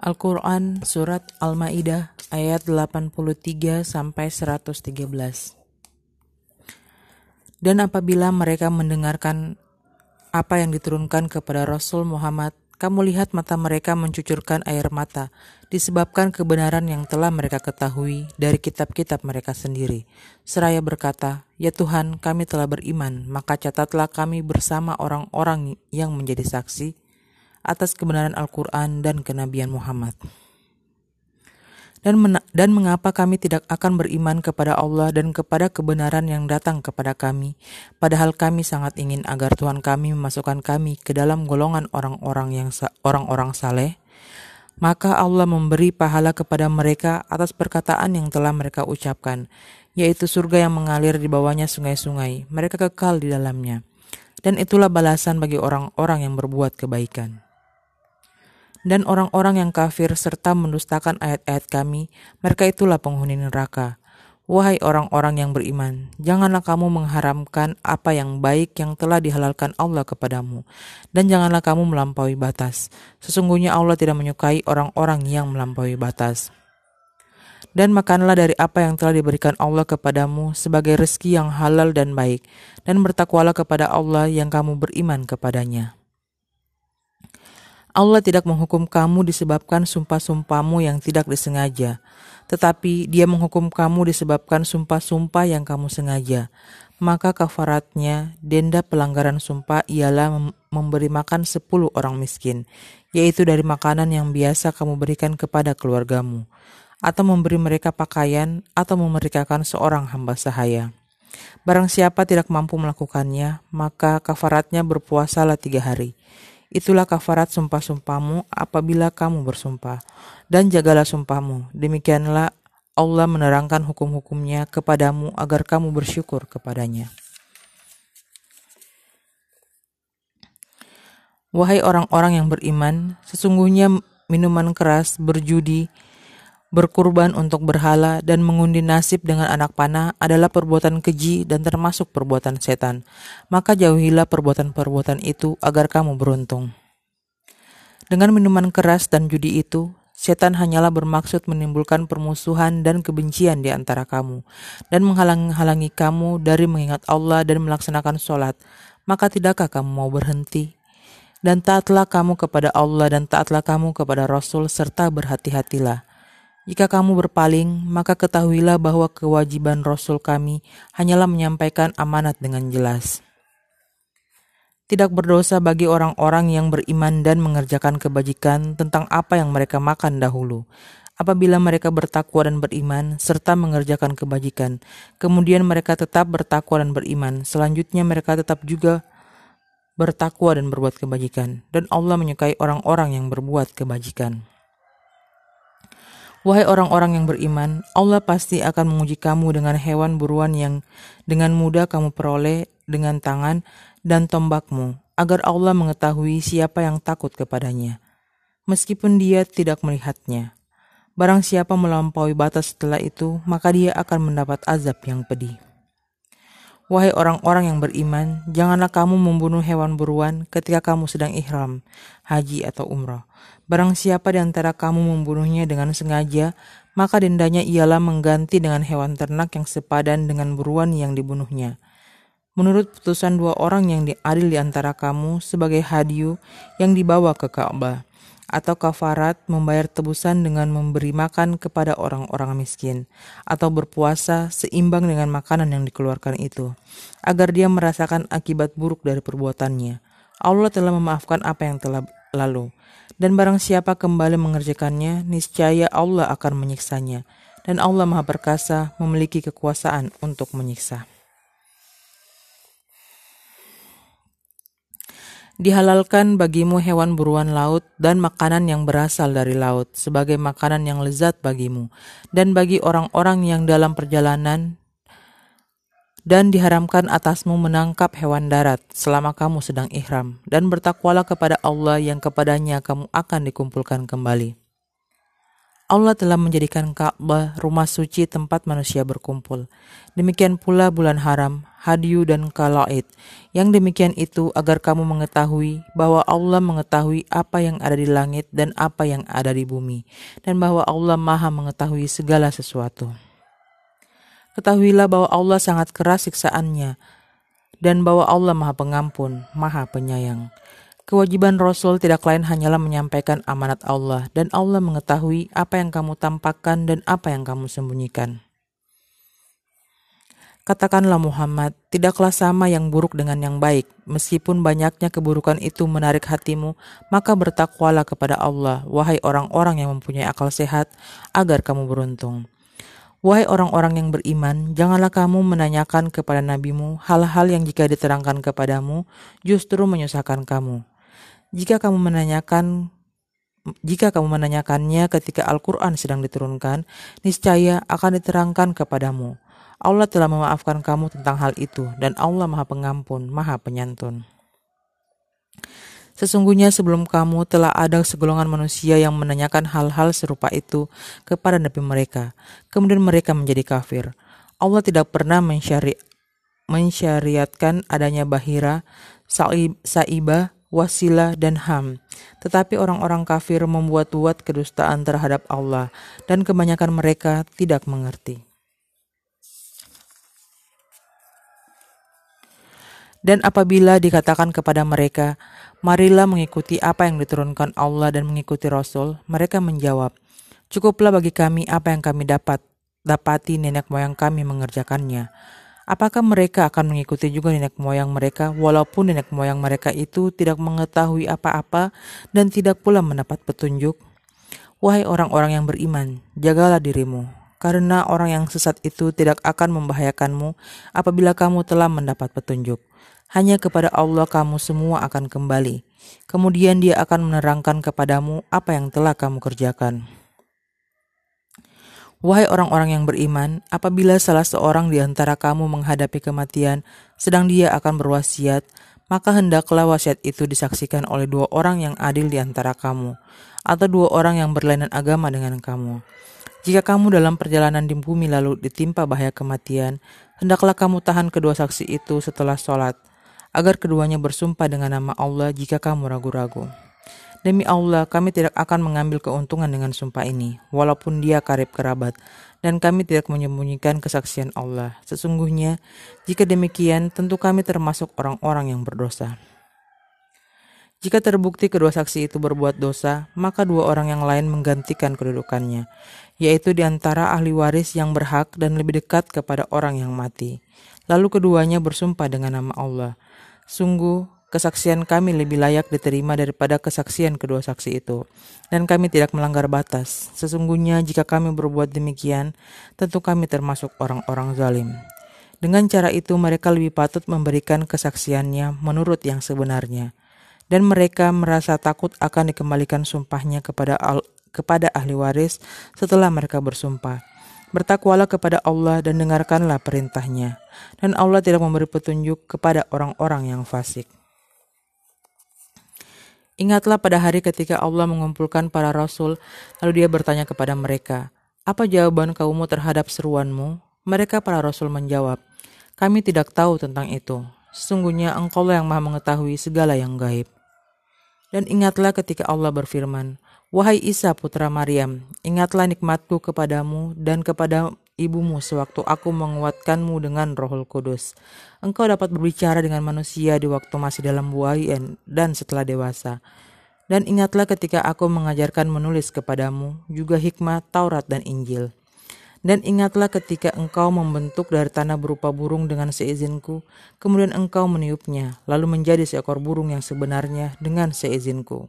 Al-Quran Surat Al-Ma'idah ayat 83 sampai 113 Dan apabila mereka mendengarkan apa yang diturunkan kepada Rasul Muhammad, kamu lihat mata mereka mencucurkan air mata disebabkan kebenaran yang telah mereka ketahui dari kitab-kitab mereka sendiri. Seraya berkata, Ya Tuhan, kami telah beriman, maka catatlah kami bersama orang-orang yang menjadi saksi atas kebenaran Al-Quran dan kenabian Muhammad. Dan, dan mengapa kami tidak akan beriman kepada Allah dan kepada kebenaran yang datang kepada kami, padahal kami sangat ingin agar Tuhan kami memasukkan kami ke dalam golongan orang-orang yang orang-orang saleh? Maka Allah memberi pahala kepada mereka atas perkataan yang telah mereka ucapkan, yaitu surga yang mengalir di bawahnya sungai-sungai. Mereka kekal di dalamnya. Dan itulah balasan bagi orang-orang yang berbuat kebaikan dan orang-orang yang kafir serta mendustakan ayat-ayat kami, mereka itulah penghuni neraka. Wahai orang-orang yang beriman, janganlah kamu mengharamkan apa yang baik yang telah dihalalkan Allah kepadamu, dan janganlah kamu melampaui batas. Sesungguhnya Allah tidak menyukai orang-orang yang melampaui batas. Dan makanlah dari apa yang telah diberikan Allah kepadamu sebagai rezeki yang halal dan baik, dan bertakwalah kepada Allah yang kamu beriman kepadanya. Allah tidak menghukum kamu disebabkan sumpah-sumpahmu yang tidak disengaja, tetapi Dia menghukum kamu disebabkan sumpah-sumpah yang kamu sengaja. Maka kafaratnya, denda pelanggaran sumpah ialah memberi makan sepuluh orang miskin, yaitu dari makanan yang biasa kamu berikan kepada keluargamu, atau memberi mereka pakaian, atau memerdekakan seorang hamba sahaya. Barang siapa tidak mampu melakukannya, maka kafaratnya berpuasalah tiga hari. Itulah kafarat sumpah-sumpahmu apabila kamu bersumpah. Dan jagalah sumpahmu. Demikianlah Allah menerangkan hukum-hukumnya kepadamu agar kamu bersyukur kepadanya. Wahai orang-orang yang beriman, sesungguhnya minuman keras, berjudi, berkurban untuk berhala, dan mengundi nasib dengan anak panah adalah perbuatan keji dan termasuk perbuatan setan. Maka jauhilah perbuatan-perbuatan itu agar kamu beruntung. Dengan minuman keras dan judi itu, setan hanyalah bermaksud menimbulkan permusuhan dan kebencian di antara kamu, dan menghalang-halangi kamu dari mengingat Allah dan melaksanakan sholat. Maka tidakkah kamu mau berhenti? Dan taatlah kamu kepada Allah dan taatlah kamu kepada Rasul serta berhati-hatilah jika kamu berpaling, maka ketahuilah bahwa kewajiban Rasul kami hanyalah menyampaikan amanat dengan jelas. Tidak berdosa bagi orang-orang yang beriman dan mengerjakan kebajikan tentang apa yang mereka makan dahulu. Apabila mereka bertakwa dan beriman, serta mengerjakan kebajikan, kemudian mereka tetap bertakwa dan beriman, selanjutnya mereka tetap juga bertakwa dan berbuat kebajikan, dan Allah menyukai orang-orang yang berbuat kebajikan. Wahai orang-orang yang beriman, Allah pasti akan menguji kamu dengan hewan buruan yang dengan mudah kamu peroleh dengan tangan dan tombakmu, agar Allah mengetahui siapa yang takut kepadanya, meskipun dia tidak melihatnya. Barang siapa melampaui batas setelah itu, maka dia akan mendapat azab yang pedih. Wahai orang-orang yang beriman, janganlah kamu membunuh hewan buruan ketika kamu sedang ihram, haji atau umrah Barang siapa di antara kamu membunuhnya dengan sengaja, maka dendanya ialah mengganti dengan hewan ternak yang sepadan dengan buruan yang dibunuhnya. Menurut putusan dua orang yang diadil di antara kamu sebagai hadiu yang dibawa ke Ka'bah, atau kafarat membayar tebusan dengan memberi makan kepada orang-orang miskin, atau berpuasa seimbang dengan makanan yang dikeluarkan itu, agar dia merasakan akibat buruk dari perbuatannya. Allah telah memaafkan apa yang telah lalu. Dan barang siapa kembali mengerjakannya, niscaya Allah akan menyiksanya. Dan Allah Maha Perkasa memiliki kekuasaan untuk menyiksa. Dihalalkan bagimu hewan buruan laut dan makanan yang berasal dari laut sebagai makanan yang lezat bagimu dan bagi orang-orang yang dalam perjalanan dan diharamkan atasmu menangkap hewan darat selama kamu sedang ihram, dan bertakwalah kepada Allah yang kepadanya kamu akan dikumpulkan kembali. Allah telah menjadikan Ka'bah rumah suci tempat manusia berkumpul. Demikian pula bulan haram, hadyu dan kalaid. Yang demikian itu agar kamu mengetahui bahwa Allah mengetahui apa yang ada di langit dan apa yang ada di bumi. Dan bahwa Allah maha mengetahui segala sesuatu. Ketahuilah bahwa Allah sangat keras siksaannya dan bahwa Allah maha pengampun, maha penyayang. Kewajiban Rasul tidak lain hanyalah menyampaikan amanat Allah, dan Allah mengetahui apa yang kamu tampakkan dan apa yang kamu sembunyikan. Katakanlah Muhammad, tidaklah sama yang buruk dengan yang baik. Meskipun banyaknya keburukan itu menarik hatimu, maka bertakwalah kepada Allah, wahai orang-orang yang mempunyai akal sehat, agar kamu beruntung. Wahai orang-orang yang beriman, janganlah kamu menanyakan kepada nabimu hal-hal yang jika diterangkan kepadamu, justru menyusahkan kamu. Jika kamu menanyakan jika kamu menanyakannya ketika Al-Quran sedang diturunkan, niscaya akan diterangkan kepadamu. Allah telah memaafkan kamu tentang hal itu, dan Allah Maha Pengampun, Maha Penyantun. Sesungguhnya sebelum kamu telah ada segolongan manusia yang menanyakan hal-hal serupa itu kepada Nabi mereka, kemudian mereka menjadi kafir. Allah tidak pernah mensyari mensyariatkan adanya bahira, saibah, wasilah, dan ham. Tetapi orang-orang kafir membuat-buat kedustaan terhadap Allah, dan kebanyakan mereka tidak mengerti. Dan apabila dikatakan kepada mereka, "Marilah mengikuti apa yang diturunkan Allah dan mengikuti Rasul," mereka menjawab, "Cukuplah bagi kami apa yang kami dapat, dapati nenek moyang kami mengerjakannya." Apakah mereka akan mengikuti juga nenek moyang mereka, walaupun nenek moyang mereka itu tidak mengetahui apa-apa dan tidak pula mendapat petunjuk? Wahai orang-orang yang beriman, jagalah dirimu, karena orang yang sesat itu tidak akan membahayakanmu apabila kamu telah mendapat petunjuk. Hanya kepada Allah kamu semua akan kembali. Kemudian Dia akan menerangkan kepadamu apa yang telah kamu kerjakan. Wahai orang-orang yang beriman, apabila salah seorang di antara kamu menghadapi kematian, sedang dia akan berwasiat, maka hendaklah wasiat itu disaksikan oleh dua orang yang adil di antara kamu, atau dua orang yang berlainan agama dengan kamu. Jika kamu dalam perjalanan di bumi lalu ditimpa bahaya kematian, hendaklah kamu tahan kedua saksi itu setelah sholat, agar keduanya bersumpah dengan nama Allah jika kamu ragu-ragu. Demi Allah, kami tidak akan mengambil keuntungan dengan sumpah ini, walaupun dia karib kerabat, dan kami tidak menyembunyikan kesaksian Allah. Sesungguhnya, jika demikian, tentu kami termasuk orang-orang yang berdosa. Jika terbukti kedua saksi itu berbuat dosa, maka dua orang yang lain menggantikan kedudukannya, yaitu di antara ahli waris yang berhak dan lebih dekat kepada orang yang mati. Lalu keduanya bersumpah dengan nama Allah. Sungguh, kesaksian kami lebih layak diterima daripada kesaksian kedua saksi itu, dan kami tidak melanggar batas. Sesungguhnya, jika kami berbuat demikian, tentu kami termasuk orang-orang zalim. Dengan cara itu, mereka lebih patut memberikan kesaksiannya menurut yang sebenarnya, dan mereka merasa takut akan dikembalikan sumpahnya kepada al kepada ahli waris setelah mereka bersumpah. Bertakwalah kepada Allah dan dengarkanlah perintahnya. Dan Allah tidak memberi petunjuk kepada orang-orang yang fasik. Ingatlah pada hari ketika Allah mengumpulkan para rasul, lalu dia bertanya kepada mereka, Apa jawaban kaummu terhadap seruanmu? Mereka para rasul menjawab, Kami tidak tahu tentang itu. Sesungguhnya engkau yang maha mengetahui segala yang gaib. Dan ingatlah ketika Allah berfirman, Wahai Isa putra Maryam, ingatlah nikmatku kepadamu dan kepada ibumu sewaktu aku menguatkanmu dengan rohul kudus. Engkau dapat berbicara dengan manusia di waktu masih dalam buayan dan setelah dewasa. Dan ingatlah ketika aku mengajarkan menulis kepadamu, juga hikmah Taurat dan Injil. Dan ingatlah ketika engkau membentuk dari tanah berupa burung dengan seizinku, kemudian engkau meniupnya, lalu menjadi seekor burung yang sebenarnya dengan seizinku.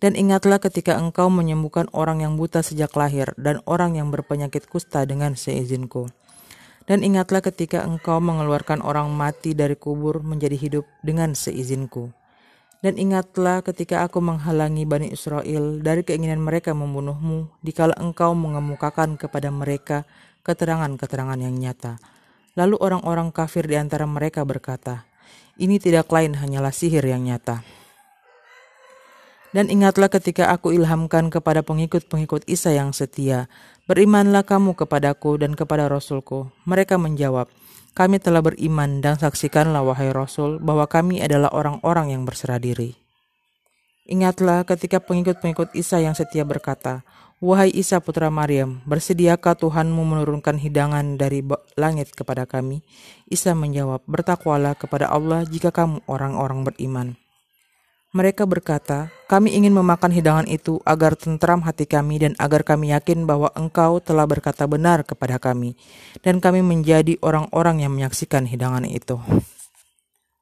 Dan ingatlah ketika engkau menyembuhkan orang yang buta sejak lahir dan orang yang berpenyakit kusta dengan seizinku. Dan ingatlah ketika engkau mengeluarkan orang mati dari kubur menjadi hidup dengan seizinku. Dan ingatlah ketika aku menghalangi Bani Israel dari keinginan mereka membunuhmu, dikala engkau mengemukakan kepada mereka keterangan-keterangan yang nyata. Lalu orang-orang kafir di antara mereka berkata, ini tidak lain hanyalah sihir yang nyata. Dan ingatlah ketika aku ilhamkan kepada pengikut-pengikut Isa yang setia, berimanlah kamu kepadaku dan kepada Rasulku. Mereka menjawab, kami telah beriman dan saksikanlah wahai Rasul bahwa kami adalah orang-orang yang berserah diri. Ingatlah ketika pengikut-pengikut Isa yang setia berkata, Wahai Isa putra Maryam, bersediakah Tuhanmu menurunkan hidangan dari langit kepada kami? Isa menjawab, bertakwalah kepada Allah jika kamu orang-orang beriman. Mereka berkata, "Kami ingin memakan hidangan itu agar tentram hati kami dan agar kami yakin bahwa Engkau telah berkata benar kepada kami, dan kami menjadi orang-orang yang menyaksikan hidangan itu."